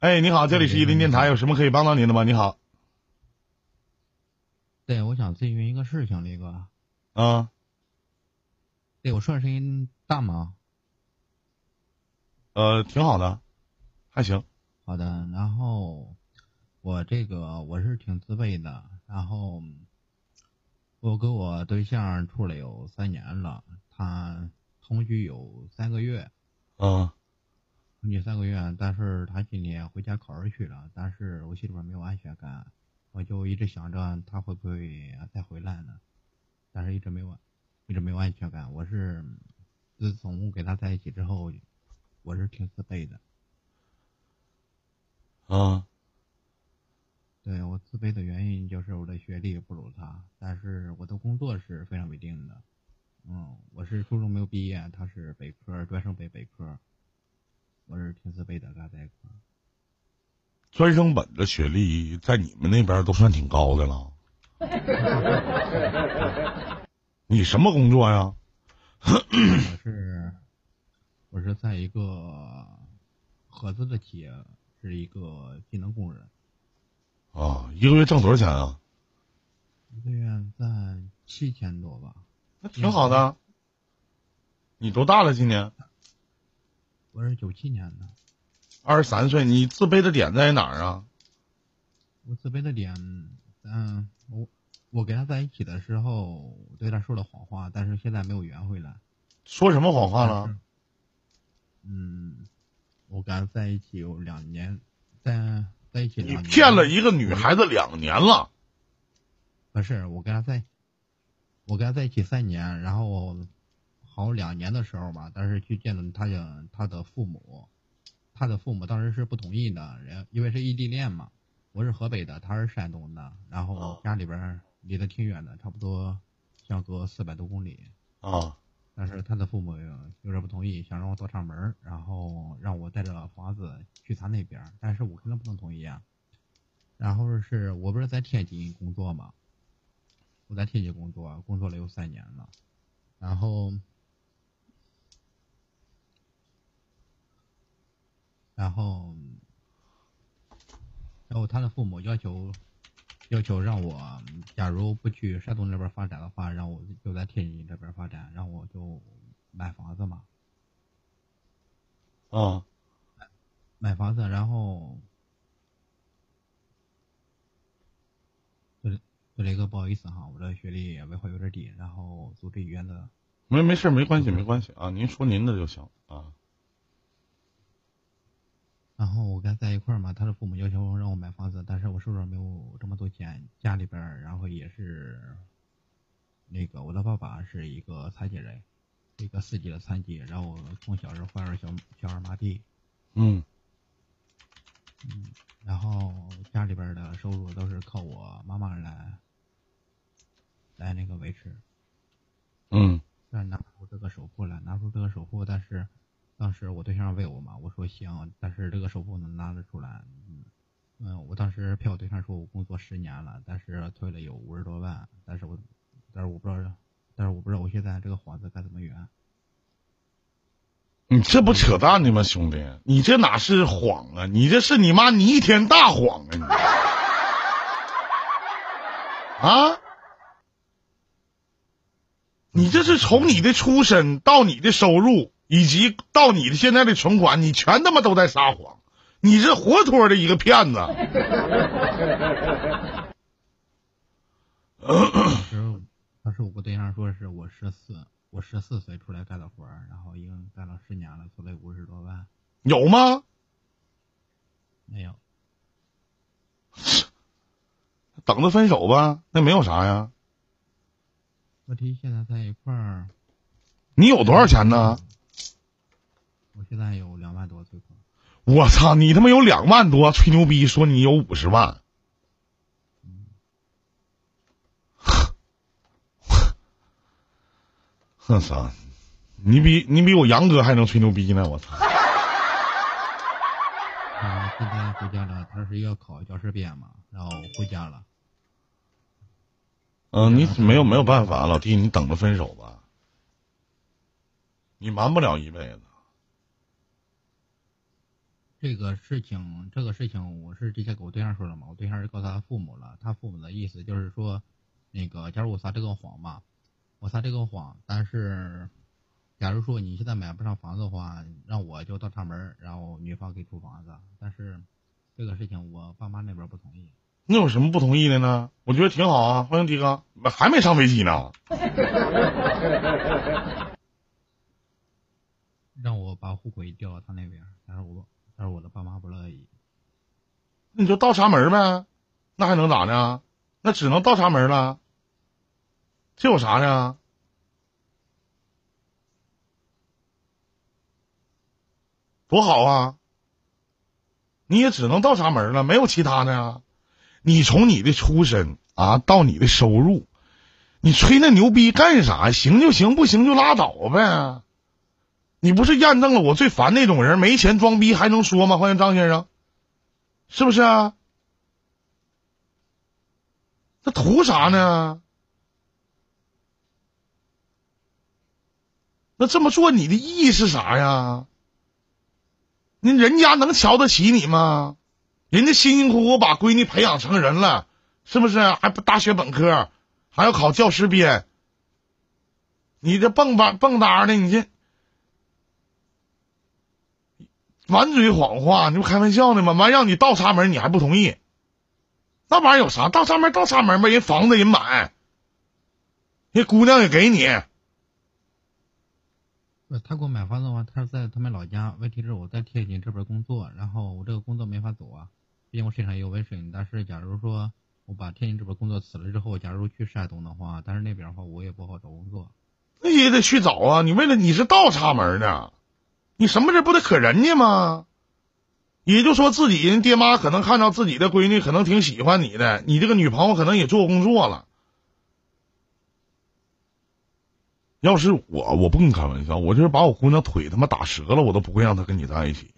哎，你好，这里是伊林电台，有什么可以帮到您的吗？你好。对，我想咨询一个事情，那个。啊。对，我说的声音大吗？呃，挺好的，还行。好的，然后我这个我是挺自卑的，然后我跟我对象处了有三年了，他同居有三个月。嗯。同居三个月，但是他今年回家考试去了，但是我心里边没有安全感，我就一直想着他会不会再回来呢？但是一直没有，一直没有安全感。我是自从跟他在一起之后。我是挺自卑的，啊，对我自卑的原因就是我的学历不如他，但是我的工作是非常稳定的，嗯，我是初中没有毕业，他是本科专升本本科，我是平时背的，跟他在一块。专升本的学历在你们那边都算挺高的了。你什么工作呀？我是。我是在一个合资的企业，是一个技能工人。啊，一个月挣多少钱啊？一个月赚七千多吧。那挺好的。你多大了？今年？我是九七年的。二十三岁。你自卑的点在哪儿啊？我自卑的点，嗯，我我跟他在一起的时候对他说了谎话，但是现在没有圆回来。说什么谎话了？嗯，我跟他在一起有两年，在在一起两年。你骗了一个女孩子两年了。不是，我跟他在，我跟他在一起三年，然后好两年的时候吧，但是去见了他的他的父母，他的父母当时是不同意的，人因为是异地恋嘛，我是河北的，他是山东的，然后家里边离得挺远的，差不多相隔四百多公里。啊。但是他的父母有点不同意，想让我倒上门，然后让我带着房子去他那边，但是我肯定不能同意啊。然后是我不是在天津工作嘛，我在天津工作，工作了有三年了，然后，然后，然后他的父母要求。要求让我，假如不去山东那边发展的话，让我就在天津这边发展，让我就买房子嘛。啊，买房子，然后，对，对雷哥，不好意思哈，我这学历文化有点低，然后组织语言的。没没事，没关系，没关系啊，您说您的就行啊。然后我跟他在一块儿嘛，他的父母要求让我买房子，但是我手上没有这么多钱，家里边儿然后也是，那个我的爸爸是一个残疾人，一个四级的残疾，然后从小是患儿小小儿麻痹，嗯，嗯，然后家里边的收入都是靠我妈妈来，来那个维持，嗯，但拿出这个首付来，拿出这个首付，但是。当时我对象问我嘛，我说行，但是这个首付能拿得出来？嗯，我当时骗我对象说我工作十年了，但是退了有五十多万，但是我，但是我不知道，但是我不知道我现在这个房子该怎么圆。你这不扯淡呢吗，兄弟？你这哪是谎啊？你这是你妈弥天大谎啊！你啊？你这是从你的出身到你的收入。以及到你的现在的存款，你全他妈都在撒谎，你是活脱的一个骗子。当时我跟对象说是我十四，我十四岁出来干的活儿，然后已经干了十年了，做了五十多万。有吗？没有。等着分手吧，那没有啥呀。问题现在在一块儿。你有多少钱呢？我现在有两万多存款。我操！你他妈有两万多，吹牛逼说你有五十万。我操！你比你比我杨哥还能吹牛逼呢！我操！啊今天回家了，他是要考教师编嘛，然后回家了。嗯，你没有没有办法，老弟，你等着分手吧。你瞒不了一辈子。这个事情，这个事情我是之前给我对象说了嘛，我对象是告诉他父母了，他父母的意思就是说，那个假如我撒这个谎吧，我撒这个谎，但是，假如说你现在买不上房子的话，让我就倒插门，然后女方给出房子，但是这个事情我爸妈那边不同意。那有什么不同意的呢？我觉得挺好啊，欢迎迪哥，还没上飞机呢。让我把户口一调到他那边，但是我但是我的爸妈不乐意。那你就倒插门呗，那还能咋的？那只能倒插门了。这有啥呢？多好啊！你也只能倒插门了，没有其他的呀。你从你的出身啊到你的收入，你吹那牛逼干啥？行就行，不行就拉倒呗。你不是验证了我最烦那种人，没钱装逼还能说吗？欢迎张先生，是不是啊？他图啥呢？那这么做你的意义是啥呀？你人家能瞧得起你吗？人家辛辛苦苦把闺女培养成人了，是不是？还不大学本科，还要考教师编，你这蹦吧蹦哒的，你这。满嘴谎话，你不开玩笑呢吗？完让你倒插门，你还不同意？那玩意儿有啥？倒插门倒插门呗，人房子人买，人姑娘也给你。不，他给我买房子的话，他是在他们老家。问题是我在天津这边工作，然后我这个工作没法走啊，毕竟我身上也有纹身。但是假如说我把天津这边工作辞了之后，假如去山东的话，但是那边的话我也不好找工作。那也得去找啊！你为了你是倒插门的。你什么事不得可人家吗？也就说自己人爹妈可能看到自己的闺女可能挺喜欢你的，你这个女朋友可能也做工作了。要是我，我不跟你开玩笑，我就是把我姑娘腿他妈打折了，我都不会让她跟你在一起。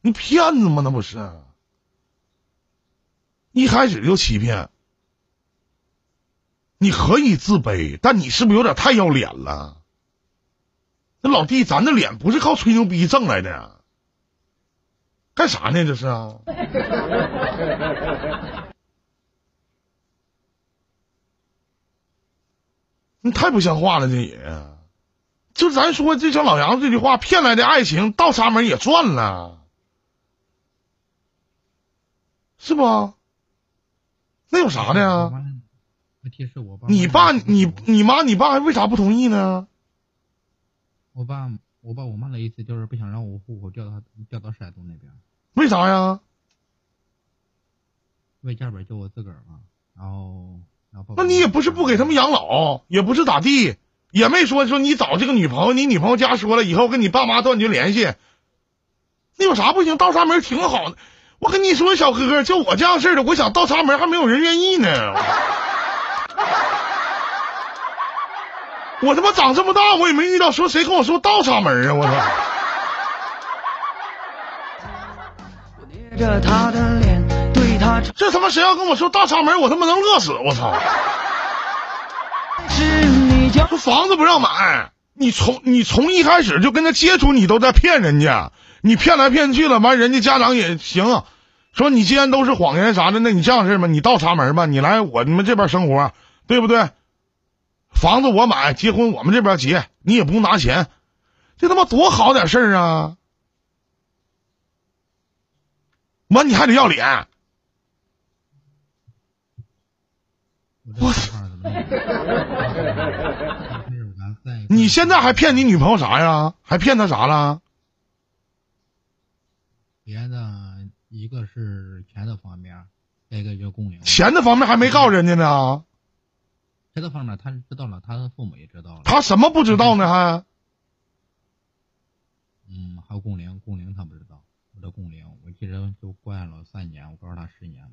你骗子吗？那不是，一开始就欺骗。你可以自卑，但你是不是有点太要脸了？那老弟，咱的脸不是靠吹牛逼挣来的，干啥呢？这是啊！你太不像话了，这也。就咱说，就像老杨这句话，骗来的爱情，倒插门也赚了，是不？那有啥的呀？你爸、你、你妈、你爸还为啥不同意呢？我爸、我爸、我妈的意思就是不想让我户口调到调到山东那边。为啥呀？为家本就我自个儿嘛。然后，然后。那你也不是不给他们养老，也不是咋地，也没说说你找这个女朋友，你女朋友家说了以后跟你爸妈断绝联系。那有啥不行？倒插门挺好的。我跟你说，小哥哥，就我这样式的，我想倒插门还没有人愿意呢。我他妈长这么大，我也没遇到说谁跟我说倒插门啊！我操！这他妈谁要跟我说倒插门，我他妈能乐死！我操！说房子不让买，你从你从一开始就跟他接触，你都在骗人家，你骗来骗去了，完人家家长也行，说你既然都是谎言啥的，那你这样式吧，你倒插门吧，你来我你们这边生活，对不对？房子我买，结婚我们这边结，你也不用拿钱，这他妈多好点事儿啊！完你还得要脸，我你现在还骗你女朋友啥呀？还骗她啥了？别的一个是钱的方面，再一个就工龄。钱的方面还没告人家呢。别的方面他是知道了，他的父母也知道了。他什么不知道呢？还，嗯，还有工龄，工龄他不知道。我的工龄，我记得就关了三年，我告诉他十年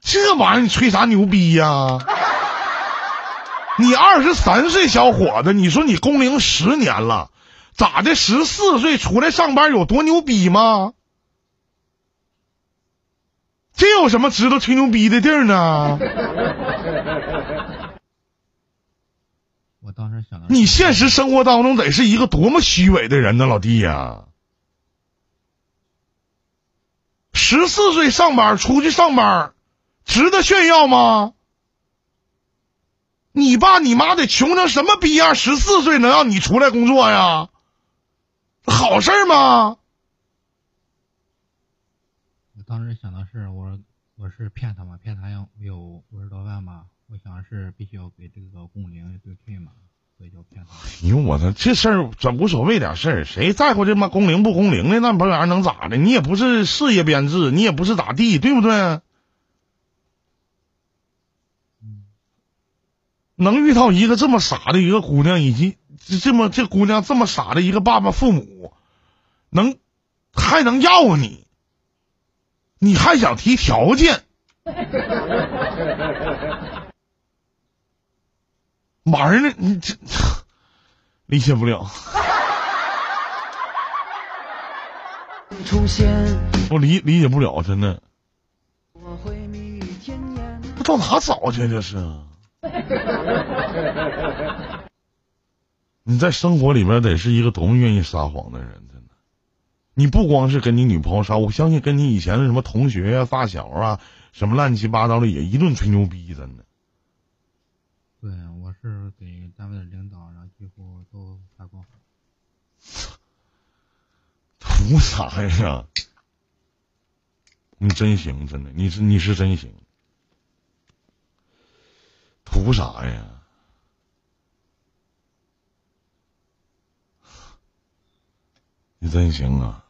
这玩意儿你吹啥牛逼呀？你二十三岁小伙子，你说你工龄十年了，咋的？十四岁出来上班有多牛逼吗？这有什么值得吹牛逼的地儿呢？我当时想，你现实生活当中得是一个多么虚伪的人呢，老弟呀！十四岁上班出去上班，值得炫耀吗？你爸你妈得穷成什么逼样？十四岁能让你出来工作呀？好事儿吗？我当时想的是，我我是骗他嘛，骗他要有五十多万嘛，我想是必须要给这个工龄对退嘛，所以就骗他。哎呦我操，这事儿这无所谓点事儿，谁在乎这妈工龄不工龄的？那玩意儿能咋的？你也不是事业编制，你也不是咋地，对不对？能遇到一个这么傻的一个姑娘，以及这么这姑娘这么傻的一个爸爸父母，能还能要你，你还想提条件？玩儿呢？你这理解不了，出现，我理理解不了，真的，我会蜜语甜言。这到哪找去？这是？你在生活里边得是一个多么愿意撒谎的人。你不光是跟你女朋友撒，我相信跟你以前的什么同学啊、发小啊，什么乱七八糟的也一顿吹牛逼，真的。对，我是给单位的领导，然后几乎都发过。图啥呀？你真行，真的，你是你是真行。图啥呀？你真行啊！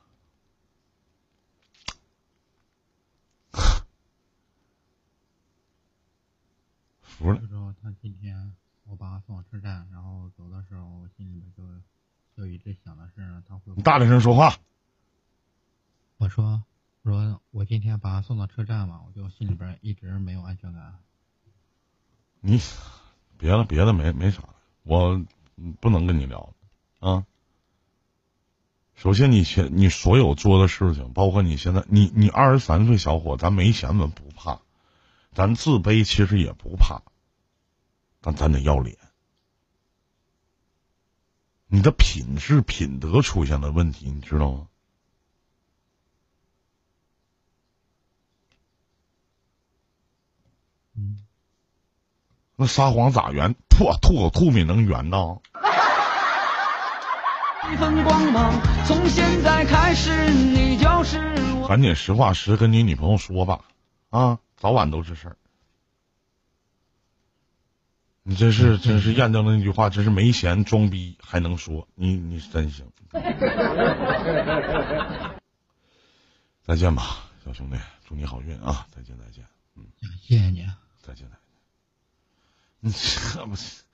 服了就，说他今天我把他送到车站，然后走的时候，我心里面就就一直想的是他会会你大点声说话。我说我说我今天把他送到车站嘛，我就心里边一直没有安全感。你别了，别的没没啥，我嗯不能跟你聊了啊。首先你，现你所有做的事情，包括你现在，你你二十三岁小伙，咱没钱咱不怕，咱自卑其实也不怕，但咱得要脸。你的品质品德出现了问题，你知道吗？嗯，那撒谎咋圆？吐吐口吐沫能圆呢？一份光芒，从现在开始，你就是我。赶紧实话实跟你女朋友说吧，啊，早晚都是事儿。你真是真是验证了那句话，真是没钱装逼还能说，你你真行。再见吧，小兄弟，祝你好运啊！再见再见，嗯谢谢你。再见再见。你这不是。